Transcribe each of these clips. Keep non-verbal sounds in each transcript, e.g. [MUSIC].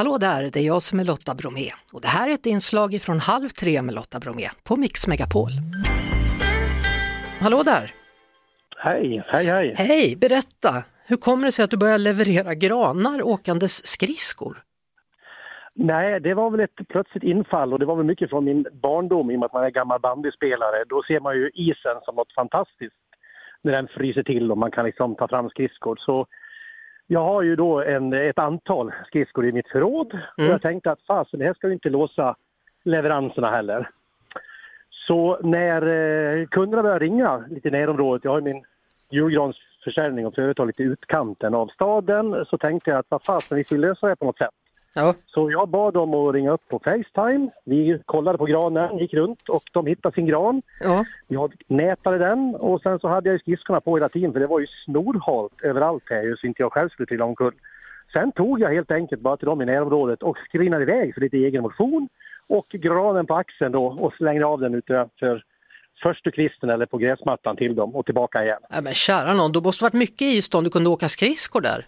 Hallå där, det är jag som är Lotta Bromé och det här är ett inslag från Halv tre med Lotta Bromé på Mix Megapol. Hallå där! Hej, hej, hej. Hej, berätta! Hur kommer det sig att du börjar leverera granar åkandes skridskor? Nej, det var väl ett plötsligt infall och det var väl mycket från min barndom i och med att man är gammal bandyspelare. Då ser man ju isen som något fantastiskt när den fryser till och man kan liksom ta fram skridskor. Så jag har ju då en, ett antal skridskor i mitt förråd och jag tänkte att fasen, det här ska ju inte låsa leveranserna heller. Så när eh, kunderna började ringa lite i närområdet, jag har ju min julgransförsäljning och företag lite i utkanten av staden, så tänkte jag att vad fasen, vi får lösa det på något sätt. Ja, Så jag bad dem att ringa upp på Facetime. Vi kollade på granen, gick runt och de hittade sin gran. ja. Jag nätade den och sen så hade jag skridskorna på hela tiden för det var ju snorhalt överallt här så inte jag själv skulle trilla omkull. Sen tog jag helt enkelt bara till dem i närområdet och skrinade iväg för lite egen motion och granen på axeln då och slängde av den ute för första kvisten eller på gräsmattan till dem och tillbaka igen. Nej, men kära någon, då måste varit mycket is om du kunde åka skridskor där.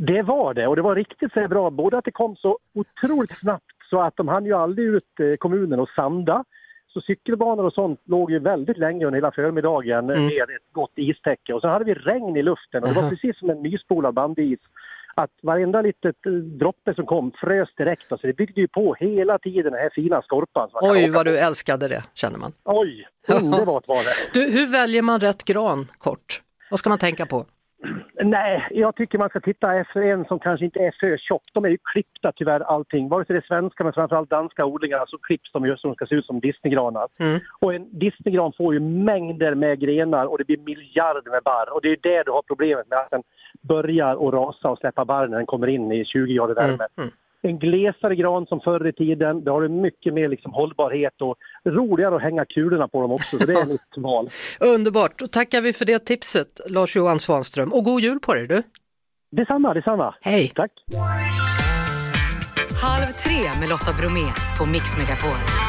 Det var det och det var riktigt så bra. Både att det kom så otroligt snabbt så att de hann ju aldrig ut eh, kommunen och sanda. Så cykelbanor och sånt låg ju väldigt länge under hela förmiddagen mm. med ett gott istäcke. Och sen hade vi regn i luften och det var precis som en nyspolad bandis. Att varenda litet eh, droppe som kom frös direkt. Alltså det byggde ju på hela tiden den här fina skorpan. Oj vad på. du älskade det, känner man. Oj, underbart var det. [LAUGHS] Du, hur väljer man rätt gran kort? Vad ska man tänka på? Nej, jag tycker man ska titta efter en som kanske inte är för tjock. De är ju klippta tyvärr allting. Vare sig det är svenska men framförallt danska odlingar så klipps de ju så de ska se ut som Disneygranar. Mm. Och en Disneygran får ju mängder med grenar och det blir miljarder med barr. Och det är det du har problemet med att den börjar att rasa och släppa barr när den kommer in i 20 grader värme. mm. En glesare gran som förr i tiden, det har du mycket mer liksom hållbarhet och roligare att hänga kulorna på dem också. Så det är [LAUGHS] mitt val. Underbart, då tackar vi för det tipset Lars-Johan Svanström och god jul på dig du! Detsamma, detsamma. Hej! Tack. Halv tre med Lotta Bromé på Mix Megapol.